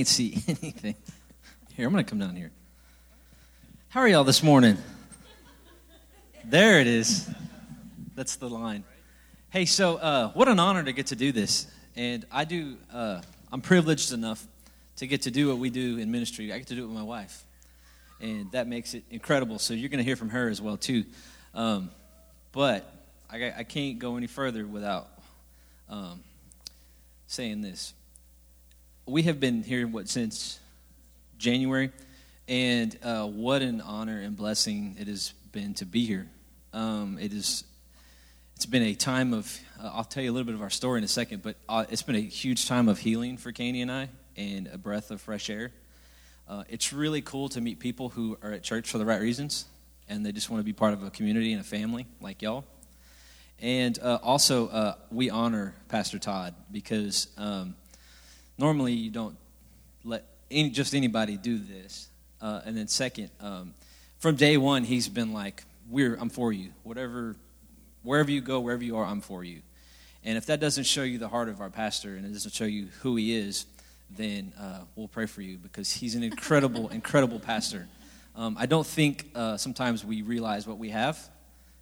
can't see anything. Here, I'm going to come down here. How are y'all this morning? There it is. That's the line. Hey, so uh, what an honor to get to do this. And I do, uh, I'm privileged enough to get to do what we do in ministry. I get to do it with my wife. And that makes it incredible. So you're going to hear from her as well, too. Um, but I, I, can't go any further without um, saying this. We have been here, what, since January? And uh, what an honor and blessing it has been to be here. Um, it is, it's been a time of, uh, I'll tell you a little bit of our story in a second, but uh, it's been a huge time of healing for Candy and I and a breath of fresh air. Uh, it's really cool to meet people who are at church for the right reasons and they just want to be part of a community and a family like y'all. And uh, also, uh, we honor Pastor Todd because um, normally you don't let any, just anybody do this. Uh, and then, second, um, from day one, he's been like, "We're, I'm for you. Whatever, wherever you go, wherever you are, I'm for you." And if that doesn't show you the heart of our pastor and it doesn't show you who he is, then uh, we'll pray for you because he's an incredible, incredible pastor. Um, I don't think uh, sometimes we realize what we have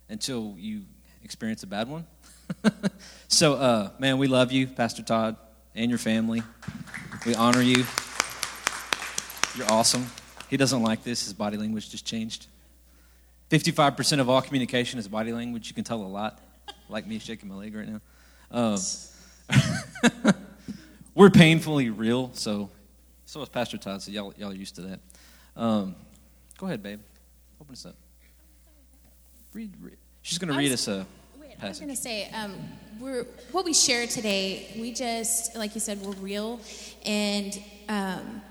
until you experience a bad one. so, uh, man, we love you, Pastor Todd, and your family. We honor you. You're awesome. He doesn't like this. His body language just changed. 55% of all communication is body language. You can tell a lot, like me shaking my leg right now. Um, we're painfully real, so so is Pastor Todd, so y'all, y'all are used to that. Um, go ahead, babe. Open us up. Read, read. She's going to read us a Wait, I was going to say, um, we're, what we share today, we just, like you said, we're real. And um,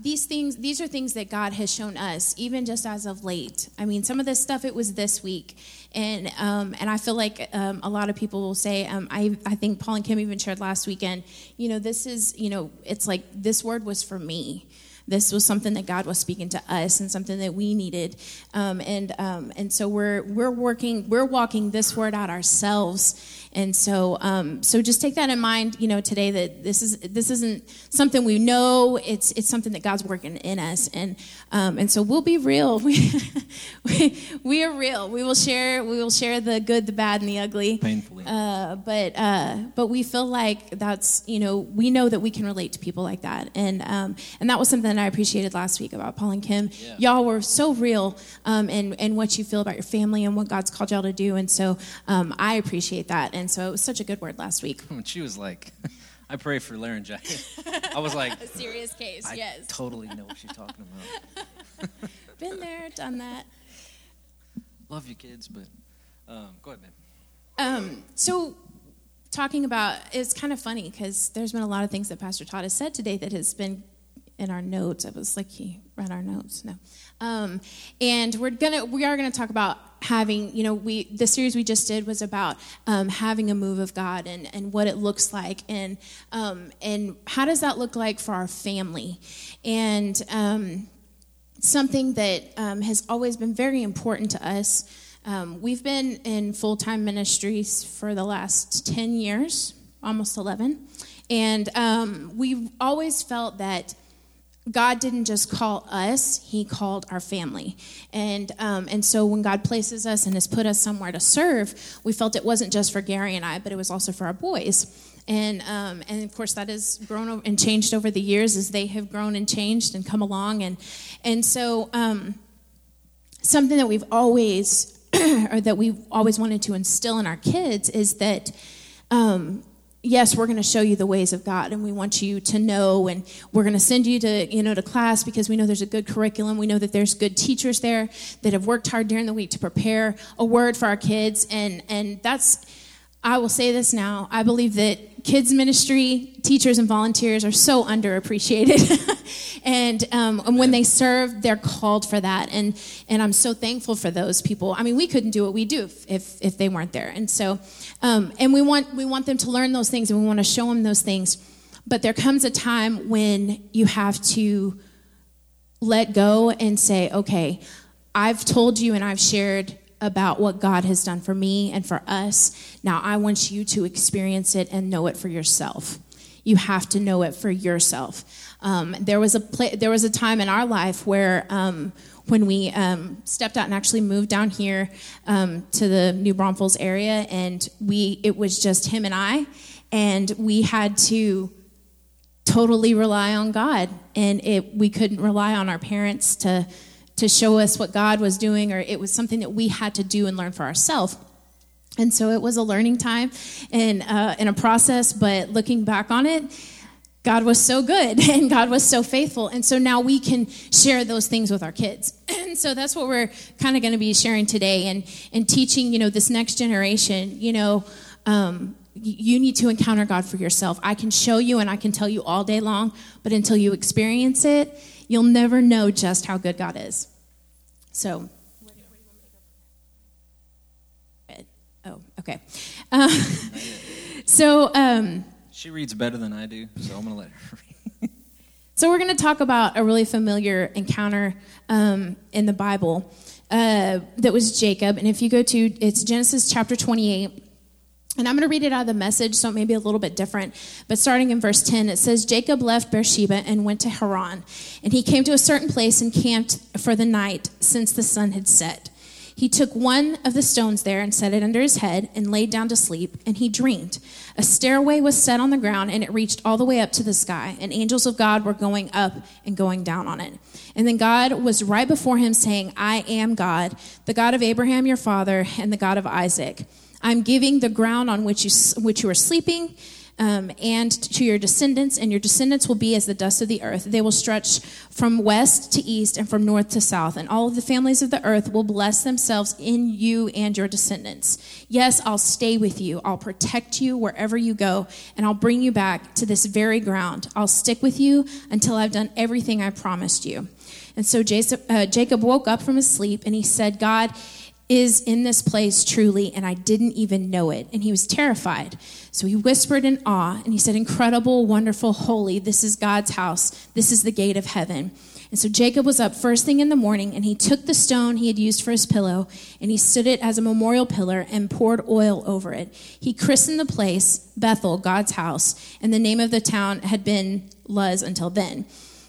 these things, these are things that God has shown us, even just as of late. I mean, some of this stuff, it was this week. And, um, and I feel like um, a lot of people will say, um, I, I think Paul and Kim even shared last weekend, you know, this is, you know, it's like this word was for me this was something that God was speaking to us and something that we needed. Um, and um, and so we're we're working we're walking this word out ourselves. And so um, so just take that in mind. You know today that this is this isn't something we know. It's it's something that God's working in us. And um, and so we'll be real. We, we we are real. We will share we will share the good, the bad, and the ugly. Painfully. Uh, but uh, but we feel like that's you know we know that we can relate to people like that. And um, and that was something that I appreciated last week about Paul and Kim. Yeah. Y'all were so real um, and, and what you feel about your family and what God's called y'all to do. And so um, I appreciate that. And so it was such a good word last week. She was like, I pray for laryngitis. I was like, a serious case, I yes. totally know what she's talking about. Been there, done that. Love you, kids, but um, go ahead, man. Um, so talking about it's kind of funny because there's been a lot of things that Pastor Todd has said today that has been in our notes. It was like he read our notes. No, um, and we're gonna we are gonna talk about having you know we the series we just did was about um, having a move of God and and what it looks like and um, and how does that look like for our family and um, something that um, has always been very important to us. Um, we've been in full time ministries for the last ten years, almost eleven. And um, we've always felt that God didn't just call us, He called our family. And, um, and so when God places us and has put us somewhere to serve, we felt it wasn't just for Gary and I, but it was also for our boys. And, um, and of course, that has grown and changed over the years as they have grown and changed and come along. And, and so, um, something that we've always, or that we've always wanted to instill in our kids is that um, yes we're going to show you the ways of god and we want you to know and we're going to send you to you know to class because we know there's a good curriculum we know that there's good teachers there that have worked hard during the week to prepare a word for our kids and and that's I will say this now. I believe that kids ministry teachers and volunteers are so underappreciated, and, um, and when they serve, they're called for that. And and I'm so thankful for those people. I mean, we couldn't do what we do if if, if they weren't there. And so, um, and we want we want them to learn those things, and we want to show them those things. But there comes a time when you have to let go and say, okay, I've told you and I've shared about what God has done for me and for us. Now I want you to experience it and know it for yourself. You have to know it for yourself. Um, there was a there was a time in our life where um, when we um, stepped out and actually moved down here um, to the New Braunfels area, and we it was just him and I, and we had to totally rely on God, and it we couldn't rely on our parents to to show us what God was doing, or it was something that we had to do and learn for ourselves. And so it was a learning time and uh, a process, but looking back on it, God was so good and God was so faithful. And so now we can share those things with our kids. And so that's what we're kind of going to be sharing today and, and teaching, you know, this next generation, you know, um, you need to encounter God for yourself. I can show you and I can tell you all day long, but until you experience it, you'll never know just how good God is. So, oh, okay. Uh, so, um, she reads better than I do, so I'm going to let her read. so, we're going to talk about a really familiar encounter um, in the Bible uh, that was Jacob. And if you go to, it's Genesis chapter 28. And I'm going to read it out of the message, so it may be a little bit different. But starting in verse 10, it says Jacob left Beersheba and went to Haran. And he came to a certain place and camped for the night since the sun had set. He took one of the stones there and set it under his head and laid down to sleep, and he dreamed. A stairway was set on the ground, and it reached all the way up to the sky, and angels of God were going up and going down on it. And then God was right before him, saying, I am God, the God of Abraham your father, and the God of Isaac. I'm giving the ground on which you, which you are sleeping um, and to your descendants, and your descendants will be as the dust of the earth. They will stretch from west to east and from north to south, and all of the families of the earth will bless themselves in you and your descendants. Yes, I'll stay with you. I'll protect you wherever you go, and I'll bring you back to this very ground. I'll stick with you until I've done everything I promised you. And so uh, Jacob woke up from his sleep, and he said, God, is in this place truly, and I didn't even know it. And he was terrified. So he whispered in awe, and he said, Incredible, wonderful, holy, this is God's house. This is the gate of heaven. And so Jacob was up first thing in the morning, and he took the stone he had used for his pillow, and he stood it as a memorial pillar and poured oil over it. He christened the place Bethel, God's house, and the name of the town had been Luz until then.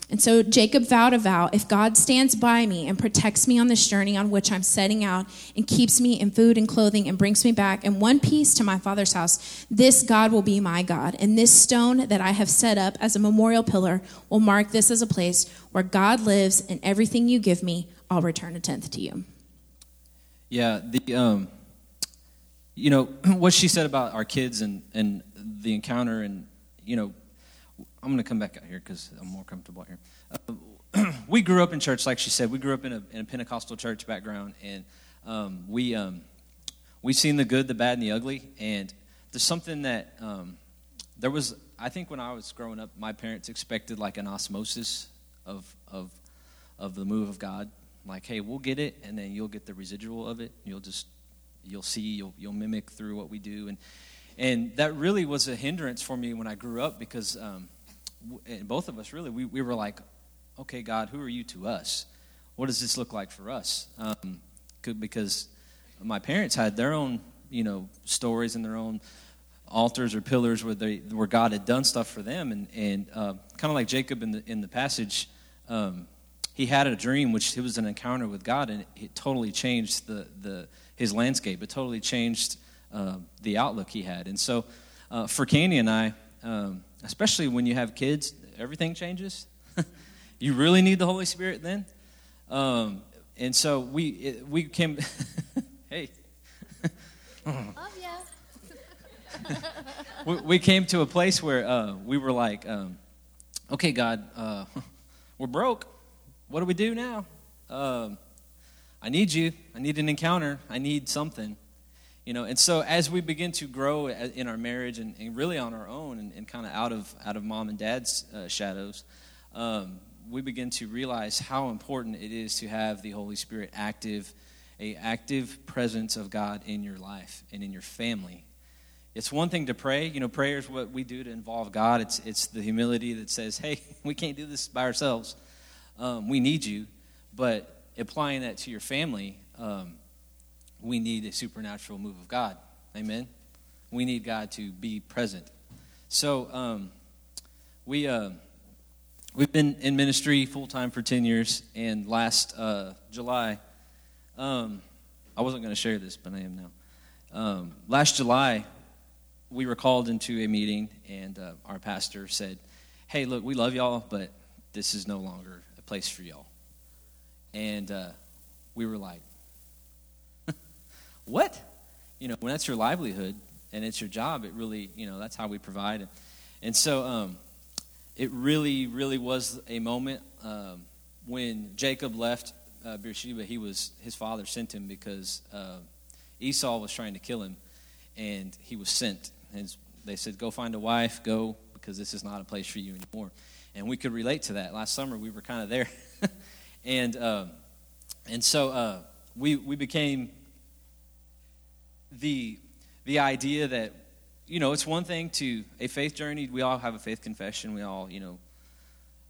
And so Jacob vowed a vow if God stands by me and protects me on this journey on which I'm setting out and keeps me in food and clothing and brings me back in one piece to my father's house, this God will be my God. And this stone that I have set up as a memorial pillar will mark this as a place where God lives and everything you give me, I'll return a tenth to you. Yeah, the um, you know what she said about our kids and and the encounter and you know I'm going to come back out here because I'm more comfortable out here. Uh, we grew up in church, like she said. We grew up in a, in a Pentecostal church background, and um, we um, we've seen the good, the bad, and the ugly. And there's something that um, there was. I think when I was growing up, my parents expected like an osmosis of of of the move of God. Like, hey, we'll get it, and then you'll get the residual of it. You'll just you'll see, you'll you'll mimic through what we do, and and that really was a hindrance for me when I grew up because um, both of us really, we, we were like, okay, God, who are you to us? What does this look like for us? Um, because my parents had their own, you know, stories and their own altars or pillars where they where God had done stuff for them, and and uh, kind of like Jacob in the in the passage, um, he had a dream which it was an encounter with God, and it totally changed the the his landscape. It totally changed uh, the outlook he had, and so uh, for Candy and I. Um, especially when you have kids, everything changes. you really need the Holy Spirit then. Um, and so we it, we came. hey. Love ya. we, we, came to a place where uh, we were like, um, okay, God, uh, we're broke. What do we do now? Um, I need you. I need an encounter. I need something. You know, and so as we begin to grow in our marriage and, and really on our own and, and kind of out of out of mom and dad's uh, shadows, um, we begin to realize how important it is to have the Holy Spirit active, a active presence of God in your life and in your family. It's one thing to pray. You know, prayer is what we do to involve God. It's it's the humility that says, "Hey, we can't do this by ourselves. Um, we need you." But applying that to your family. Um, we need a supernatural move of God. Amen. We need God to be present. So, um, we uh, we've been in ministry full time for ten years, and last uh, July, um, I wasn't going to share this, but I am now. Um, last July, we were called into a meeting, and uh, our pastor said, "Hey, look, we love y'all, but this is no longer a place for y'all." And uh, we were like, "What?" You know, when that's your livelihood and it's your job, it really, you know, that's how we provide. And so, um, it really, really was a moment um, when Jacob left uh, Beersheba. He was his father sent him because uh, Esau was trying to kill him, and he was sent. And they said, "Go find a wife. Go because this is not a place for you anymore." And we could relate to that. Last summer, we were kind of there, and um, and so uh, we we became the the idea that you know it's one thing to a faith journey. We all have a faith confession. We all you know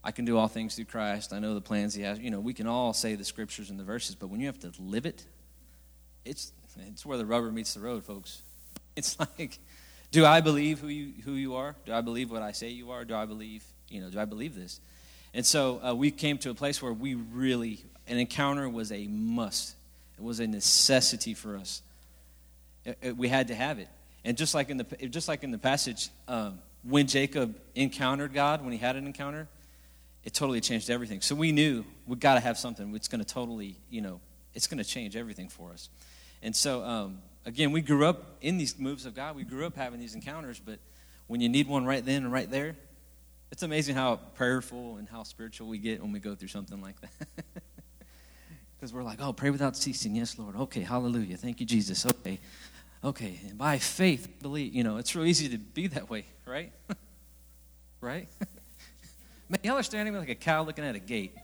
I can do all things through Christ. I know the plans He has. You know, we can all say the scriptures and the verses, but when you have to live it, it's it's where the rubber meets the road, folks. It's like, do I believe who you who you are? Do I believe what I say you are? Do I believe you know? Do I believe this? And so uh, we came to a place where we really an encounter was a must. It was a necessity for us. It, it, we had to have it. And just like in the just like in the passage, um, when Jacob encountered God, when he had an encounter, it totally changed everything. So we knew we got to have something that's going to totally, you know, it's going to change everything for us. And so, um, again, we grew up in these moves of God. We grew up having these encounters, but when you need one right then and right there, it's amazing how prayerful and how spiritual we get when we go through something like that. Because we're like, oh, pray without ceasing. Yes, Lord. Okay, hallelujah. Thank you, Jesus. Okay, okay. By faith, believe. You know, it's real easy to be that way, right? right? Man, y'all are standing like a cow looking at a gate.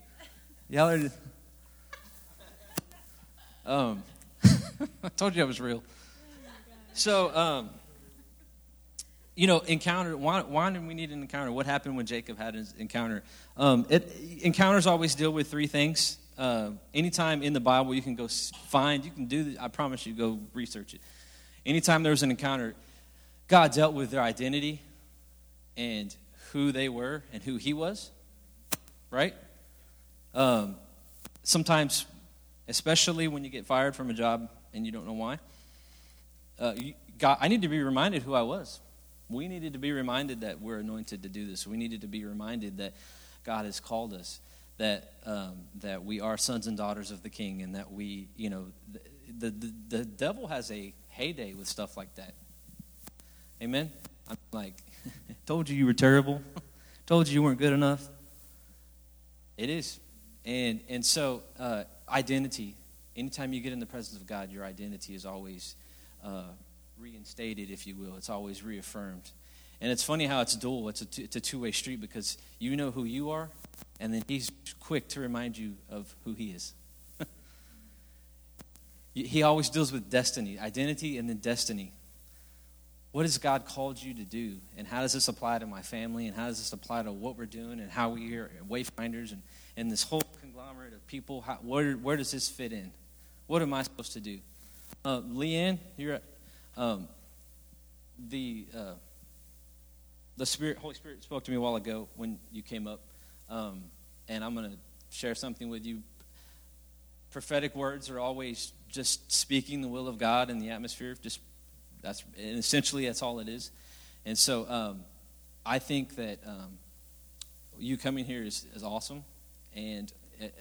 Y'all are. Um, I told you I was real. So, um, you know, encounter. Why, why did we need an encounter? What happened when Jacob had an encounter? Um, it, encounters always deal with three things. Uh, anytime in the Bible you can go find, you can do. I promise you, go research it. Anytime there was an encounter, God dealt with their identity and who they were and who he was, right? Um, sometimes, especially when you get fired from a job and you don't know why, uh, you, God, I need to be reminded who I was. We needed to be reminded that we're anointed to do this. We needed to be reminded that God has called us, that um, that we are sons and daughters of the King, and that we, you know, the, the, the devil has a heyday with stuff like that. Amen. I'm like, Told you you were terrible. Told you you weren't good enough. It is. And, and so, uh, identity. Anytime you get in the presence of God, your identity is always uh, reinstated, if you will. It's always reaffirmed. And it's funny how it's dual. It's a, t- it's a two way street because you know who you are, and then He's quick to remind you of who He is. He always deals with destiny, identity, and then destiny what has God called you to do? And how does this apply to my family? And how does this apply to what we're doing and how we are wayfinders and, and this whole conglomerate of people? How, where, where does this fit in? What am I supposed to do? Uh, Leanne, you're um, the uh, the Spirit, Holy Spirit spoke to me a while ago when you came up, um, and I'm going to share something with you. Prophetic words are always just speaking the will of God in the atmosphere, just that's essentially that's all it is. And so um, I think that um, you coming here is, is awesome, and it,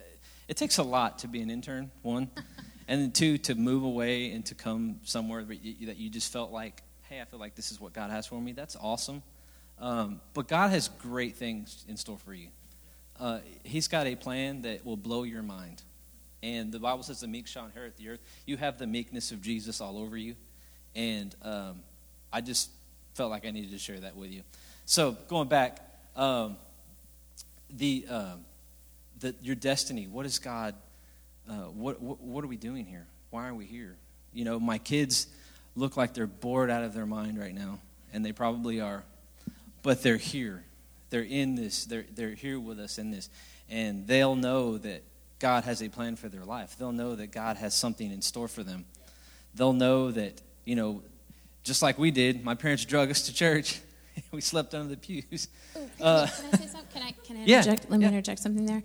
it, takes a lot to be an intern. One, and then two to move away and to come somewhere that you, that you just felt like, hey, I feel like this is what God has for me. That's awesome. Um, but God has great things in store for you. Uh, he's got a plan that will blow your mind. And the Bible says the meek shall inherit the earth. You have the meekness of Jesus all over you. And um, I just felt like I needed to share that with you. So going back, um, the, uh, the your destiny. What is God? Uh, what, what what are we doing here? Why are we here? You know, my kids look like they're bored out of their mind right now, and they probably are, but they're here. They're in this. They're they're here with us in this, and they'll know that God has a plan for their life. They'll know that God has something in store for them. They'll know that you know, just like we did, my parents drug us to church, we slept under the pews. Can, uh, can, I say something? Can I, can I interject? Yeah, Let me yeah. interject something there.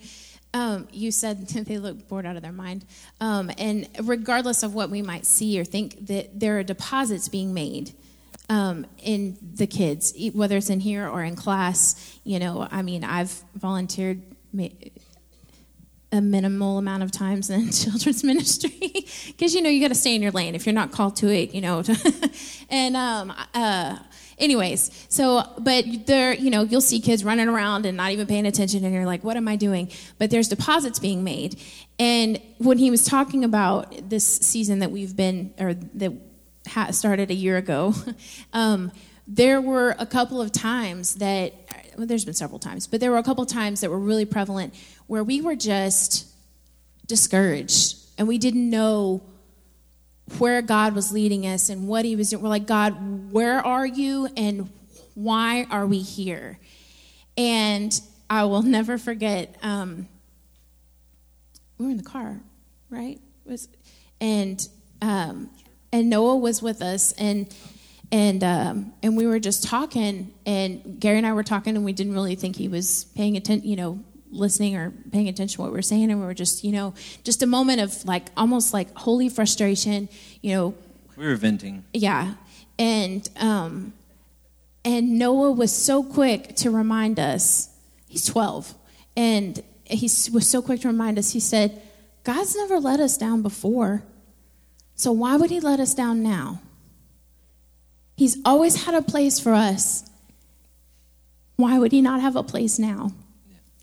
Um, you said they look bored out of their mind. Um, and regardless of what we might see or think, that there are deposits being made um, in the kids, whether it's in here or in class. You know, I mean, I've volunteered a minimal amount of times in children's ministry. Because you know you got to stay in your lane. If you're not called to it you know and um, uh, anyways so but there you know you'll see kids running around and not even paying attention and you're like what am i doing? But there's deposits being made. And when he was talking about this season that we've been or that started a year ago um, there were a couple of times that well, there's been several times but there were a couple of times that were really prevalent where we were just discouraged and we didn't know where God was leading us and what He was doing. We're like, God, where are you and why are we here? And I will never forget. Um, we were in the car, right? was and um, and Noah was with us and and um, and we were just talking and Gary and I were talking and we didn't really think he was paying attention, you know, listening or paying attention to what we were saying and we were just you know just a moment of like almost like holy frustration you know. We were venting. Yeah. And um and noah was so quick to remind us he's 12 and he was so quick to remind us he said god's never let us down before. So why would he let us down now? He's always had a place for us. Why would he not have a place now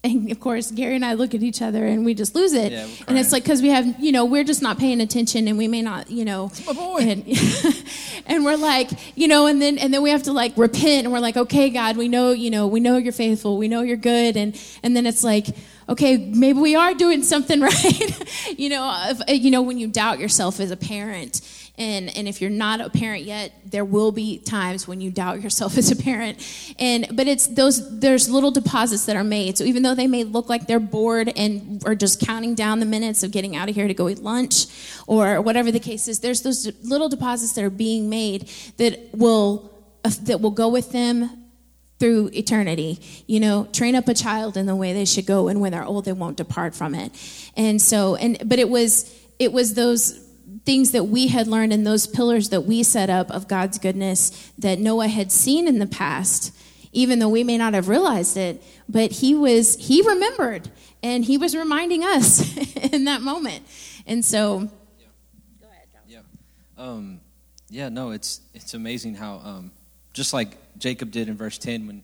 and of course gary and i look at each other and we just lose it. Yeah, and it's like because we have you know we're just not paying attention and we may not you know. It's my boy. And, and we're like you know and then and then we have to like repent and we're like okay god we know you know we know you're faithful. We know you're good. And and then it's like okay maybe we are doing something right. You know if, you know when you doubt yourself as a parent and and if you're not a parent yet there will be times when you doubt yourself as a parent and but it's those there's little deposits that are made so even though they may look like they're bored and are just counting down the minutes of getting out of here to go eat lunch or whatever the case is there's those little deposits that are being made that will that will go with them through eternity. You know, train up a child in the way they should go, and when they're old, they won't depart from it. And so, and but it was it was those things that we had learned and those pillars that we set up of God's goodness that Noah had seen in the past, even though we may not have realized it, but he was he remembered and he was reminding us in that moment. And so yeah. go ahead. Yeah. Um, yeah, no, it's it's amazing how um, just like Jacob did in verse 10 when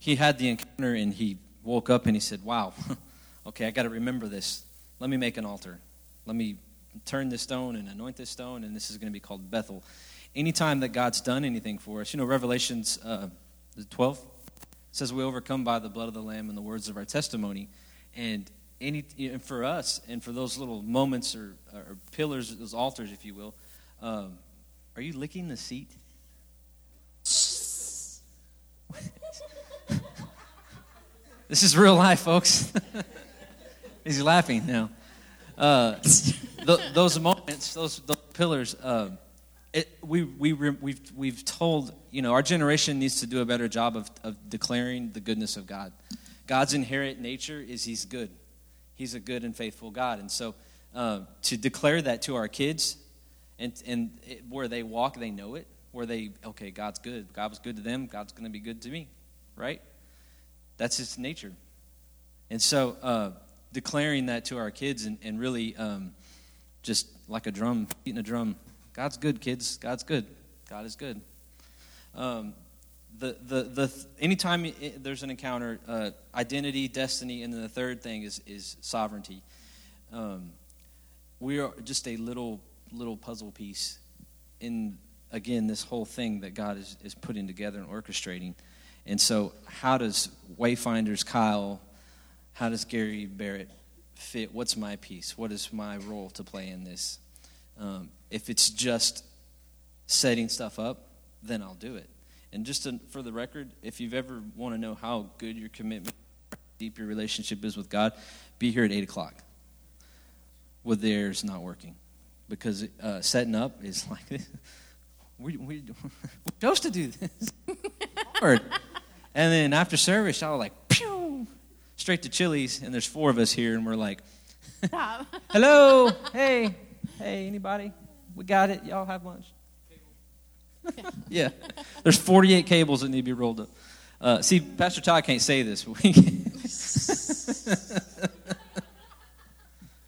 he had the encounter and he woke up and he said, "Wow, okay, I got to remember this. Let me make an altar. Let me turn this stone and anoint this stone, and this is going to be called Bethel. Anytime that God's done anything for us, you know, Revelations uh, 12 says we overcome by the blood of the Lamb and the words of our testimony. And any and for us, and for those little moments or, or pillars, those altars, if you will, um, are you licking the seat? this is real life, folks. He's laughing now. Uh, those moments, those, those pillars, uh, it, we, we, we've, we've told, you know, our generation needs to do a better job of, of declaring the goodness of God. God's inherent nature is He's good. He's a good and faithful God. And so uh, to declare that to our kids and, and it, where they walk, they know it. Where they, okay, God's good. God was good to them. God's going to be good to me, right? That's His nature. And so uh, declaring that to our kids and, and really um, just like a drum, beating a drum. God's good, kids. God's good. God is good. Um, the, the, the, anytime it, there's an encounter, uh, identity, destiny, and then the third thing is, is sovereignty. Um, we are just a little little puzzle piece in again this whole thing that God is, is putting together and orchestrating. And so, how does Wayfinders Kyle, how does Gary Barrett fit? What's my piece? What is my role to play in this? Um, if it's just setting stuff up, then I'll do it. And just to, for the record, if you've ever want to know how good your commitment, deep your relationship is with God, be here at 8 o'clock. With theirs not working. Because uh, setting up is like. We, we, we're supposed to do this. And then after service, I was like, straight to Chili's, and there's four of us here, and we're like, hello, hey, hey, anybody? We got it. Y'all have lunch. yeah, there's 48 cables that need to be rolled up. Uh, see, Pastor Todd can't say this. we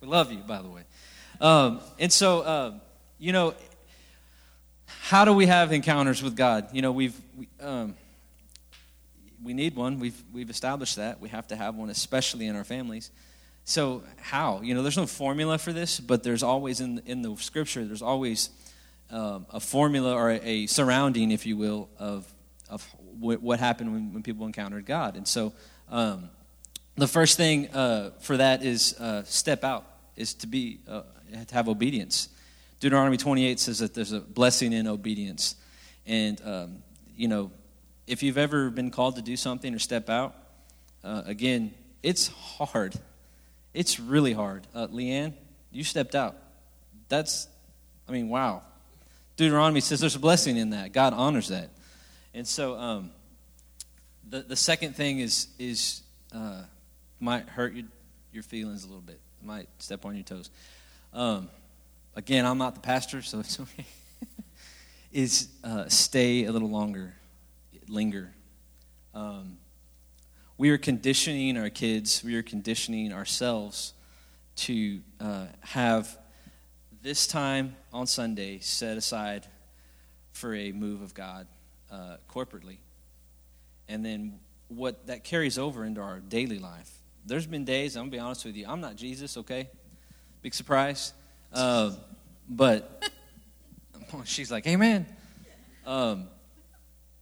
love you, by the way. Um, and so, uh, you know, how do we have encounters with God? You know, we've we, um, we need one. We've we've established that we have to have one, especially in our families. So how? You know, there's no formula for this, but there's always in in the scripture. There's always um, a formula or a, a, surrounding, if you will, of of what happened when, when people encountered God. And so, um, the first thing uh, for that is uh, step out, is to be uh, to have obedience. Deuteronomy 28 says that there's a blessing in obedience, and um, you know, if you've ever been called to do something or step out, uh, again, it's hard it's really hard. Uh, Leanne, you stepped out. That's, I mean, wow. Deuteronomy says there's a blessing in that. God honors that. And so um, the, the second thing is, is uh, might hurt your, your feelings a little bit, might step on your toes. Um, again, I'm not the pastor, so it's okay. is uh, stay a little longer, linger. Um, we are conditioning our kids, we are conditioning ourselves to uh, have this time on Sunday set aside for a move of God uh, corporately. And then what that carries over into our daily life. There's been days, I'm going to be honest with you, I'm not Jesus, okay? Big surprise. Uh, but she's like, Amen. Um,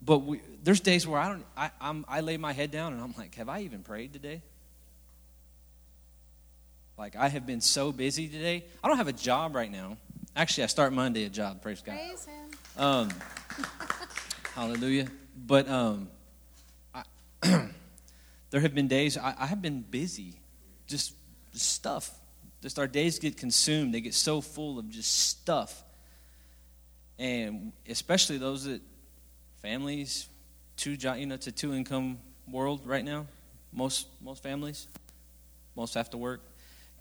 but we, there's days where I don't, I, I'm, I lay my head down and I'm like, have I even prayed today? Like, I have been so busy today. I don't have a job right now. Actually, I start Monday a job, praise God. Praise Him. Um, hallelujah. But um, I, there have been days I, I have been busy, just, just stuff. Just our days get consumed. They get so full of just stuff. And especially those that families, two you know, it's a two income world right now. Most most families, most have to work.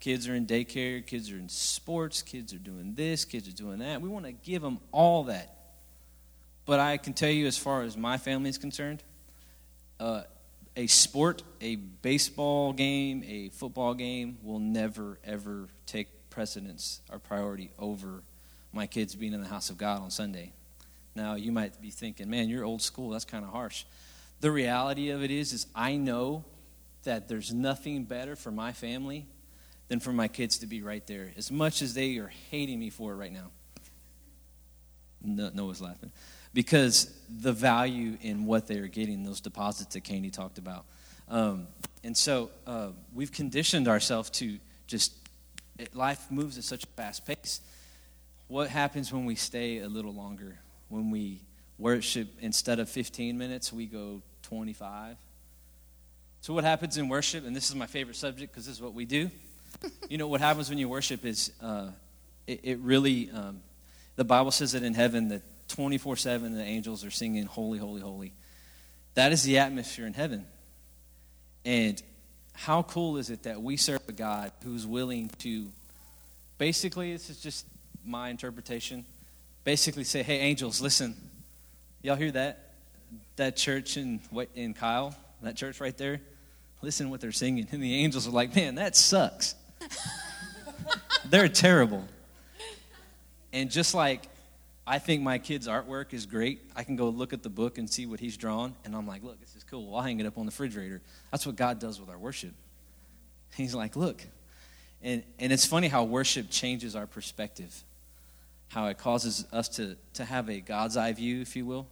Kids are in daycare, kids are in sports, kids are doing this, kids are doing that. We want to give them all that. But I can tell you, as far as my family is concerned, uh, a sport, a baseball game, a football game will never, ever take precedence or priority over my kids being in the house of God on Sunday. Now, you might be thinking, man, you're old school. That's kind of harsh. The reality of it is, is I know that there's nothing better for my family than for my kids to be right there, as much as they are hating me for it right now. No, Noah's laughing. Because the value in what they are getting, those deposits that Candy talked about. Um, and so uh, we've conditioned ourselves to just, it, life moves at such a fast pace. What happens when we stay a little longer? When we worship, instead of 15 minutes, we go 25. So, what happens in worship, and this is my favorite subject because this is what we do. you know, what happens when you worship is uh, it, it, really, um, the Bible says that in heaven that 24 7 the angels are singing, Holy, Holy, Holy. That is the atmosphere in heaven. And how cool is it that we serve a God who's willing to, basically, this is just my interpretation basically say, hey, angels, listen. Y'all hear that? That church in, in Kyle, that church right there? Listen what they're singing. And the angels are like, man, that sucks. they're terrible. And just like I think my kid's artwork is great, I can go look at the book and see what he's drawn, and I'm like, look, this is cool. I'll hang it up on the refrigerator. That's what God does with our worship. He's like, look. And, and it's funny how worship changes our perspective how it causes us to, to have a God's eye view, if you will.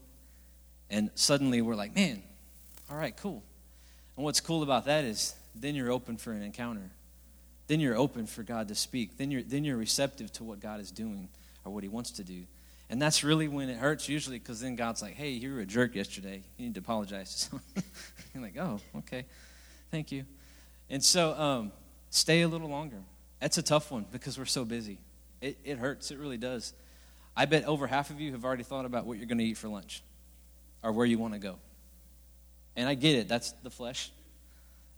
And suddenly we're like, man, all right, cool. And what's cool about that is then you're open for an encounter. Then you're open for God to speak. Then you're, then you're receptive to what God is doing or what He wants to do. And that's really when it hurts, usually, because then God's like, hey, you were a jerk yesterday. You need to apologize to someone. you're like, oh, okay. Thank you. And so um, stay a little longer. That's a tough one because we're so busy. It, it hurts. It really does. I bet over half of you have already thought about what you're going to eat for lunch or where you want to go. And I get it, that's the flesh.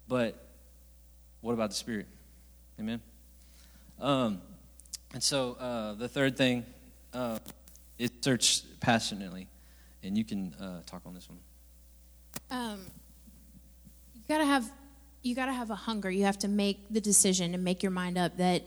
But what about the spirit? Amen. Um, and so uh, the third thing uh, is search passionately. And you can uh, talk on this one. Um, you gotta have you gotta have a hunger. You have to make the decision and make your mind up that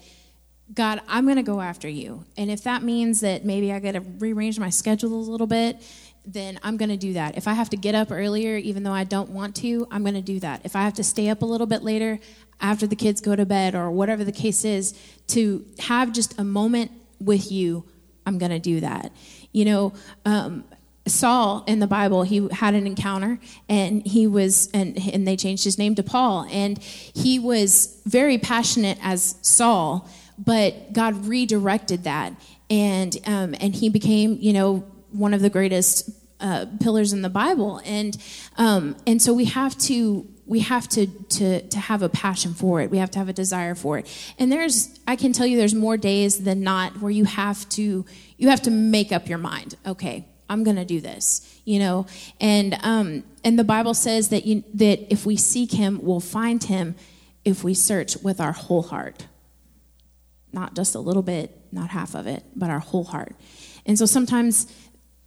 God, I'm gonna go after you. And if that means that maybe I gotta rearrange my schedule a little bit, then I'm gonna do that. If I have to get up earlier, even though I don't want to, I'm gonna do that. If I have to stay up a little bit later after the kids go to bed or whatever the case is, to have just a moment with you, I'm gonna do that. You know, um, Saul in the Bible, he had an encounter and he was, and, and they changed his name to Paul. And he was very passionate as Saul, but God redirected that. And, um, and he became, you know, one of the greatest uh, pillars in the Bible. And, um, and so we have to, we have to, to, to have a passion for it. We have to have a desire for it. And there's, I can tell you there's more days than not where you have to, you have to make up your mind. Okay, I'm going to do this, you know. And um, and the Bible says that you, that if we seek Him, we'll find Him if we search with our whole heart, not just a little bit, not half of it, but our whole heart. And so sometimes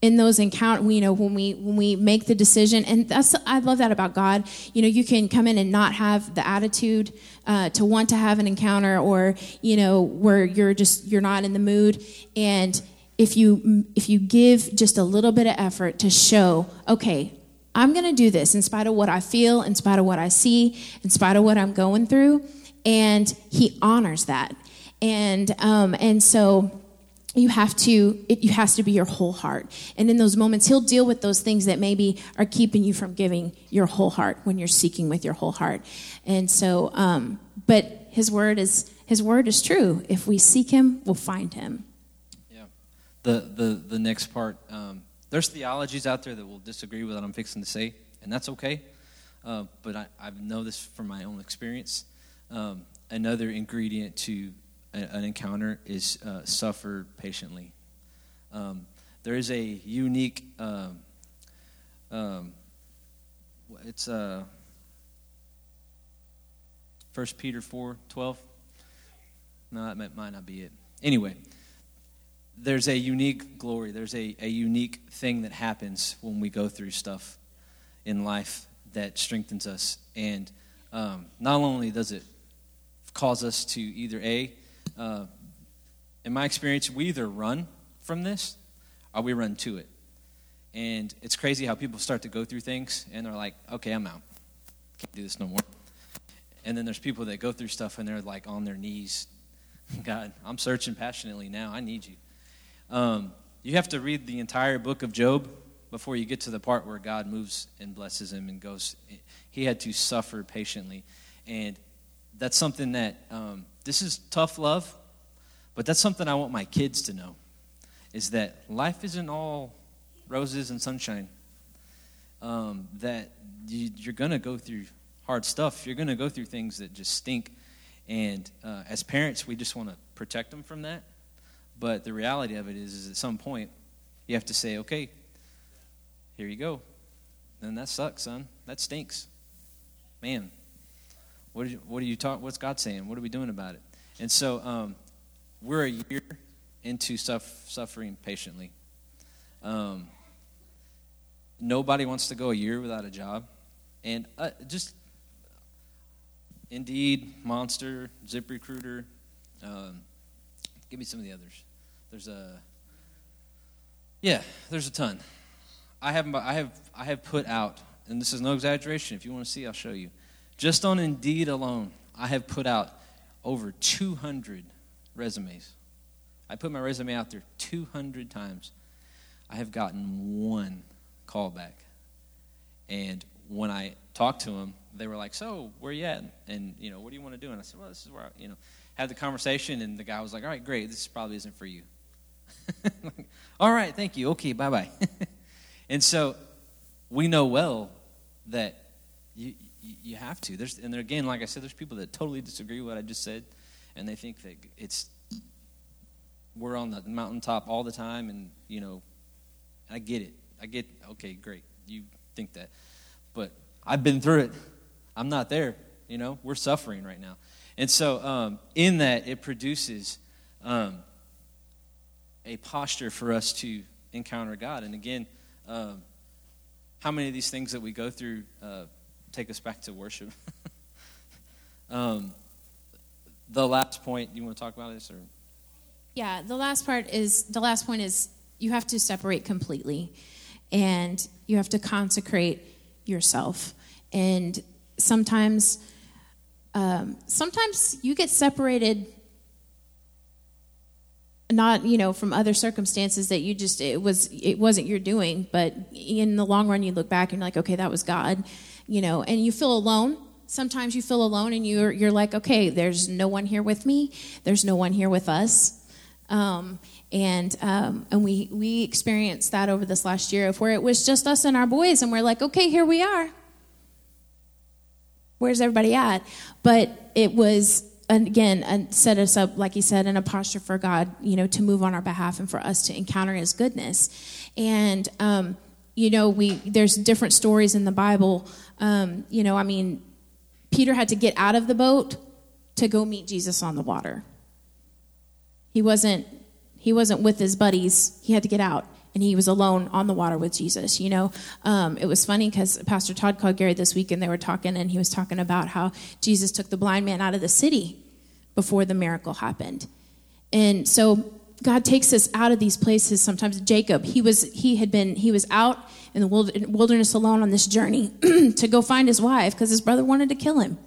in those encounters, you know, when we when we make the decision, and that's I love that about God. You know, you can come in and not have the attitude uh, to want to have an encounter, or you know, where you're just you're not in the mood, and if you if you give just a little bit of effort to show okay i'm going to do this in spite of what i feel in spite of what i see in spite of what i'm going through and he honors that and um, and so you have to it you has to be your whole heart and in those moments he'll deal with those things that maybe are keeping you from giving your whole heart when you're seeking with your whole heart and so um, but his word is his word is true if we seek him we'll find him yeah the, the, the next part. Um, there's theologies out there that will disagree with what I'm fixing to say, and that's okay. Uh, but I, I know this from my own experience. Um, another ingredient to an encounter is uh, suffer patiently. Um, there is a unique, um, um, it's uh, 1 Peter 4 12. No, that might not be it. Anyway, there's a unique glory, there's a, a unique thing that happens when we go through stuff in life that strengthens us. And um, not only does it cause us to either A, uh, in my experience, we either run from this or we run to it. And it's crazy how people start to go through things and they're like, okay, I'm out. Can't do this no more. And then there's people that go through stuff and they're like on their knees. God, I'm searching passionately now. I need you. Um, you have to read the entire book of Job before you get to the part where God moves and blesses him and goes. He had to suffer patiently. And that's something that, um, this is tough love, but that's something I want my kids to know is that life isn't all roses and sunshine. Um, that you, are going to go through hard stuff. You're going to go through things that just stink. And uh, as parents, we just want to protect them from that. But the reality of it is, is at some point, you have to say, okay, here you go. And that sucks, son. That stinks. Man, what you, what are you talk, What's God saying? What are we doing about it? And so um, we're a year into suffering patiently. Um, nobody wants to go a year without a job. And uh, just Indeed, Monster, ZipRecruiter, um, give me some of the others. There's a yeah, there's a ton. I have I have I have put out, and this is no exaggeration. If you want to see, I'll show you. Just on Indeed alone, I have put out over 200 resumes. I put my resume out there 200 times. I have gotten one callback. And when I talked to them, they were like, "So, where you at? And you know, what do you want to do?" And I said, "Well, this is where I, you know." Had the conversation, and the guy was like, "All right, great. This probably isn't for you." All right, thank you. Okay, bye bye. and so we know well that you, you have to. There's, and again, like I said, there's people that totally disagree with what I just said, and they think that it's we're on the mountaintop all the time, and you know, I get it. I get okay, great. You think that, but I've been through it. I'm not there. You know, we're suffering right now. And so, um, in that, it produces um, a posture for us to encounter God. And again, um, how many of these things that we go through uh, take us back to worship? um, the last point, you want to talk about this, or? Yeah, the last part is the last point is you have to separate completely, and you have to consecrate yourself. And sometimes, um, sometimes you get separated not you know from other circumstances that you just it was it wasn't your doing but in the long run you look back and you're like okay that was god you know and you feel alone. Sometimes you feel alone and you're you're like okay there's no one here with me. There's no one here with us. Um, and um, and we we experienced that over this last year of where it was just us and our boys and we're like okay here we are. Where's everybody at? But it was and again set us up like he said in a posture for god you know to move on our behalf and for us to encounter his goodness. And um, you know we there's different stories in the bible um, you know i mean peter had to get out of the boat to go meet jesus on the water he wasn't he wasn't with his buddies he had to get out and he was alone on the water with Jesus. You know, um, it was funny because Pastor Todd called Gary this week and they were talking, and he was talking about how Jesus took the blind man out of the city before the miracle happened. And so God takes us out of these places. Sometimes Jacob, he was he had been he was out in the wilderness alone on this journey to go find his wife because his brother wanted to kill him.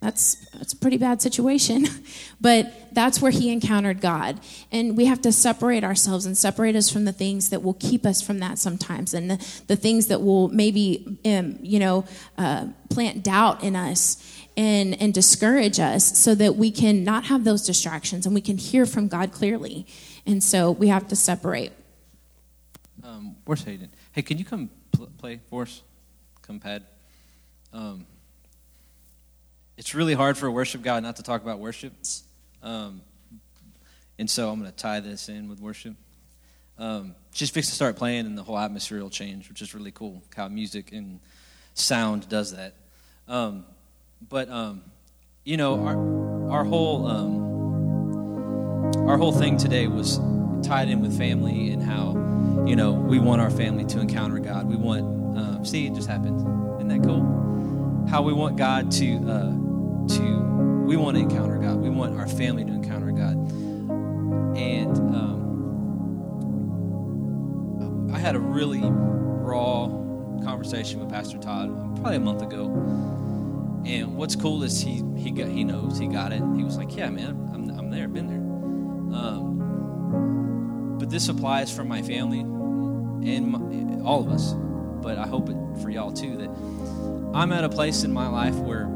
That's that's a pretty bad situation. but that's where he encountered God. And we have to separate ourselves and separate us from the things that will keep us from that sometimes and the, the things that will maybe um, you know uh, plant doubt in us and and discourage us so that we can not have those distractions and we can hear from God clearly. And so we have to separate. Um, where's Hayden? Hey, can you come pl- play for us? Come, Pad. Um, it's really hard for a worship guy not to talk about worship. Um, and so I'm going to tie this in with worship. Um, just fix to start playing, and the whole atmosphere will change, which is really cool. How music and sound does that. Um, but um, you know, our our whole um, our whole thing today was tied in with family and how you know we want our family to encounter God. We want um, see it just happened. Isn't that cool? How we want God to. Uh, to we want to encounter God. We want our family to encounter God. And um, I had a really raw conversation with Pastor Todd probably a month ago. And what's cool is he he got he knows he got it. He was like, "Yeah, man, I'm I'm there, been there." Um, but this applies for my family and my, all of us. But I hope it for y'all too that I'm at a place in my life where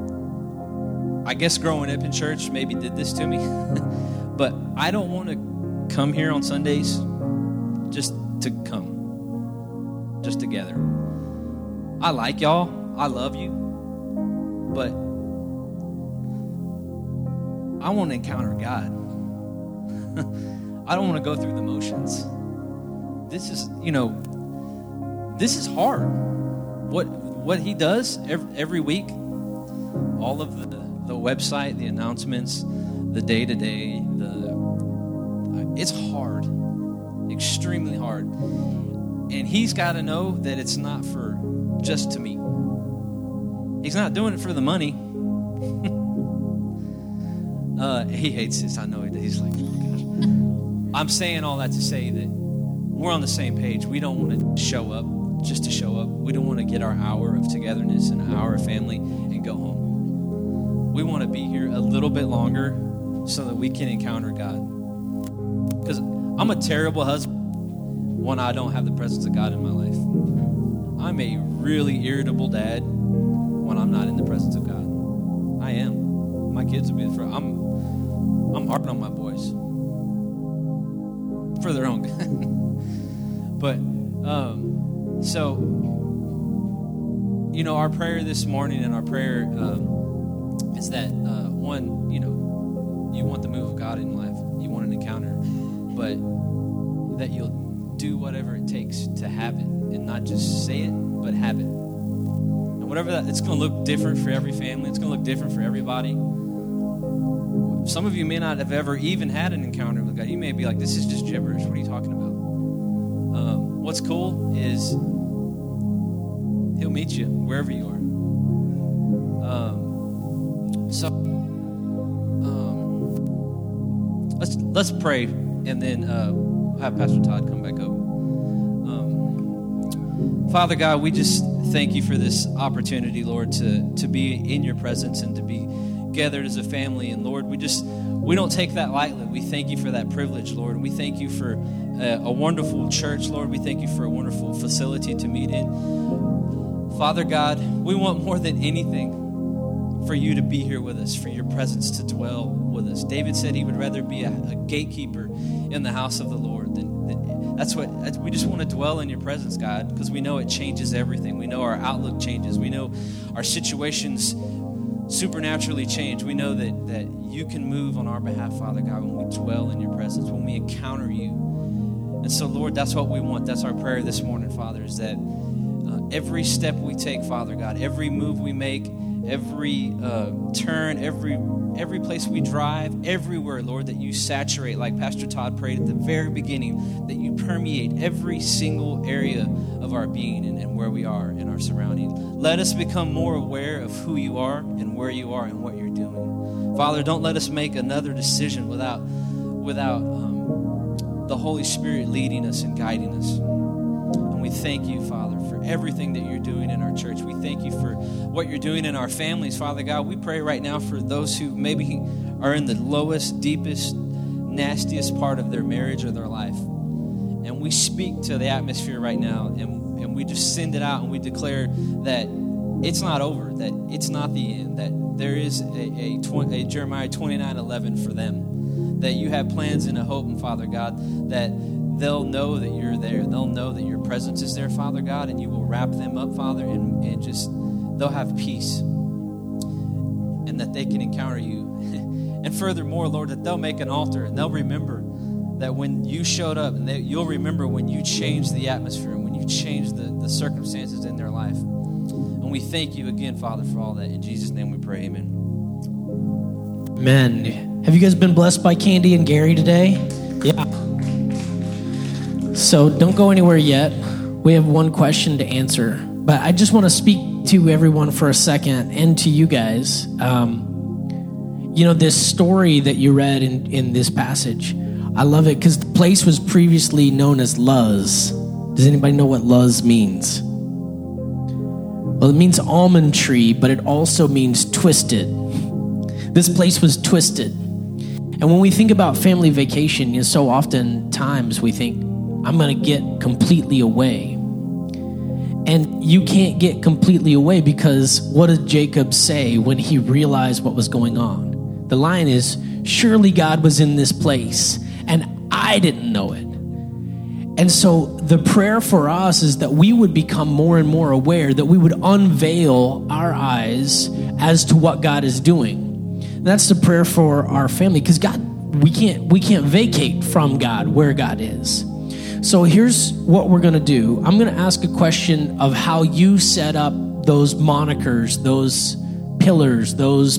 I guess growing up in church maybe did this to me. but I don't want to come here on Sundays just to come, just together. I like y'all. I love you. But I want to encounter God. I don't want to go through the motions. This is, you know, this is hard. What what he does every, every week, all of the the website, the announcements, the day to day, the it's hard, extremely hard. And he's got to know that it's not for just to me. He's not doing it for the money. uh, he hates this. I know he does. He's like, oh I'm saying all that to say that we're on the same page. We don't want to show up just to show up. We don't want to get our hour of togetherness and an hour of family and go home we want to be here a little bit longer so that we can encounter God. Because I'm a terrible husband when I don't have the presence of God in my life. I'm a really irritable dad I'm not in the presence of God. I am. My kids will be the first. I'm, I'm hard on my boys for their own good. but, um, so, you know, our prayer this morning and our prayer. Um, is that uh, one, you know, you want the move of God in life, you want an encounter, but that you'll do whatever it takes to have it, and not just say it, but have it. Whatever that, it's going to look different for every family. It's going to look different for everybody. Some of you may not have ever even had an encounter with God. You may be like, this is just gibberish. What are you talking about? Um, what's cool is He'll meet you wherever you are. Um, so um, let's let's pray, and then uh, have Pastor Todd come back up. Um, Father God, we just thank you for this opportunity, Lord, to to be in your presence and to be gathered as a family. And Lord, we just we don't take that lightly. We thank you for that privilege, Lord, and we thank you for a, a wonderful church, Lord. We thank you for a wonderful facility to meet in. Father God, we want more than anything for you to be here with us, for your presence to dwell with us. David said he would rather be a, a gatekeeper in the house of the Lord that's what we just want to dwell in your presence, God, because we know it changes everything. We know our outlook changes. We know our situations supernaturally change. We know that that you can move on our behalf, Father God, when we dwell in your presence, when we encounter you. And so, Lord, that's what we want. That's our prayer this morning, Father, is that uh, every step we take, Father God, every move we make, every uh, turn, every every place we drive, everywhere, Lord, that you saturate, like Pastor Todd prayed at the very beginning, that you permeate every single area of our being and, and where we are in our surrounding. Let us become more aware of who you are and where you are and what you're doing. Father, don't let us make another decision without without um, the Holy Spirit leading us and guiding us. And we thank you, Father, for everything that you're doing in our church. We thank you for what you're doing in our families, Father God. We pray right now for those who maybe are in the lowest, deepest, nastiest part of their marriage or their life. And we speak to the atmosphere right now and, and we just send it out and we declare that it's not over, that it's not the end, that there is a, a, a Jeremiah 29 11 for them, that you have plans and a hope, and Father God, that they'll know that you're there. They'll know that your presence is there, Father God, and you will wrap them up, Father, and, and just they'll have peace and that they can encounter you. and furthermore, Lord, that they'll make an altar and they'll remember that when you showed up, and they, you'll remember when you changed the atmosphere and when you changed the, the circumstances in their life. And we thank you again, Father, for all that. In Jesus' name we pray, amen. Amen. Have you guys been blessed by Candy and Gary today? Yeah. So don't go anywhere yet. We have one question to answer. But I just want to speak to everyone for a second and to you guys. Um, you know, this story that you read in, in this passage, I love it because the place was previously known as Luz. Does anybody know what Luz means? Well, it means almond tree, but it also means twisted. This place was twisted. And when we think about family vacation, you know, so often times we think, I'm going to get completely away. And you can't get completely away because what did Jacob say when he realized what was going on? The line is, Surely God was in this place, and I didn't know it. And so the prayer for us is that we would become more and more aware, that we would unveil our eyes as to what God is doing. And that's the prayer for our family because God, we can't we can't vacate from God where God is. So here's what we're going to do I'm going to ask a question of how you set up those monikers, those pillars, those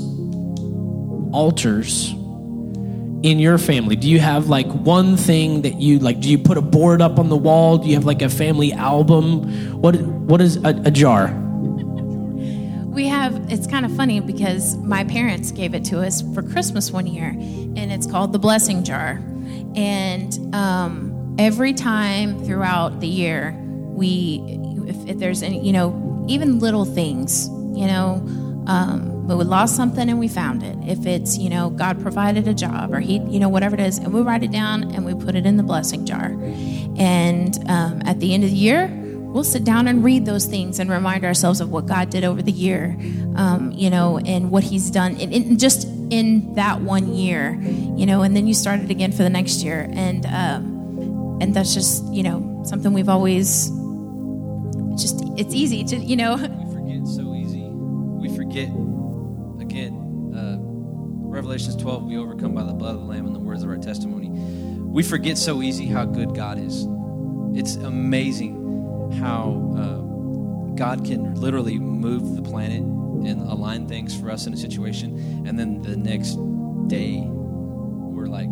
altars in your family? Do you have like one thing that you like? Do you put a board up on the wall? Do you have like a family album? What what is a, a jar? We have. It's kind of funny because my parents gave it to us for Christmas one year, and it's called the Blessing Jar. And um, every time throughout the year, we, if, if there's any, you know, even little things, you know, um, but we lost something and we found it. If it's, you know, God provided a job or He, you know, whatever it is, and we write it down and we put it in the blessing jar. And um, at the end of the year, we'll sit down and read those things and remind ourselves of what God did over the year, um, you know, and what He's done in, just in that one year, you know, and then you start it again for the next year. And, um, and that's just you know something we've always just it's easy to you know. We forget so easy. We forget again uh, revelations 12 we overcome by the blood of the lamb and the words of our testimony. We forget so easy how good god is. It's amazing how uh, God can literally move the planet and align things for us in a situation, and then the next day we're like,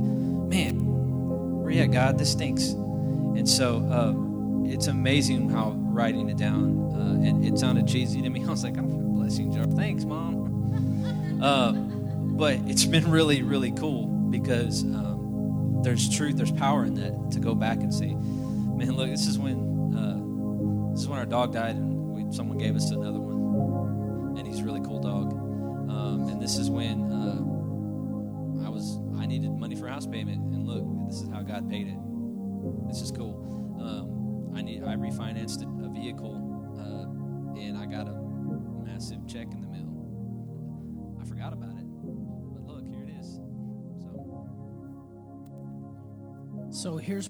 at, God? This stinks. And so uh, it's amazing how writing it down, uh, and it sounded cheesy to me. I was like, I'm blessing jar. Thanks, Mom. Uh, but it's been really, really cool because um, there's truth, there's power in that to go back and say, man, look, this is when uh, this is when our dog died, and we, someone gave us another one, and he's a really cool dog. Um, and this is when uh, I was I needed money for house payment, this is how God paid it. This is cool. Um, I need I refinanced a, vehicle, uh, and I got a massive check in the mail. I forgot about it, but look, here it is. So. So here's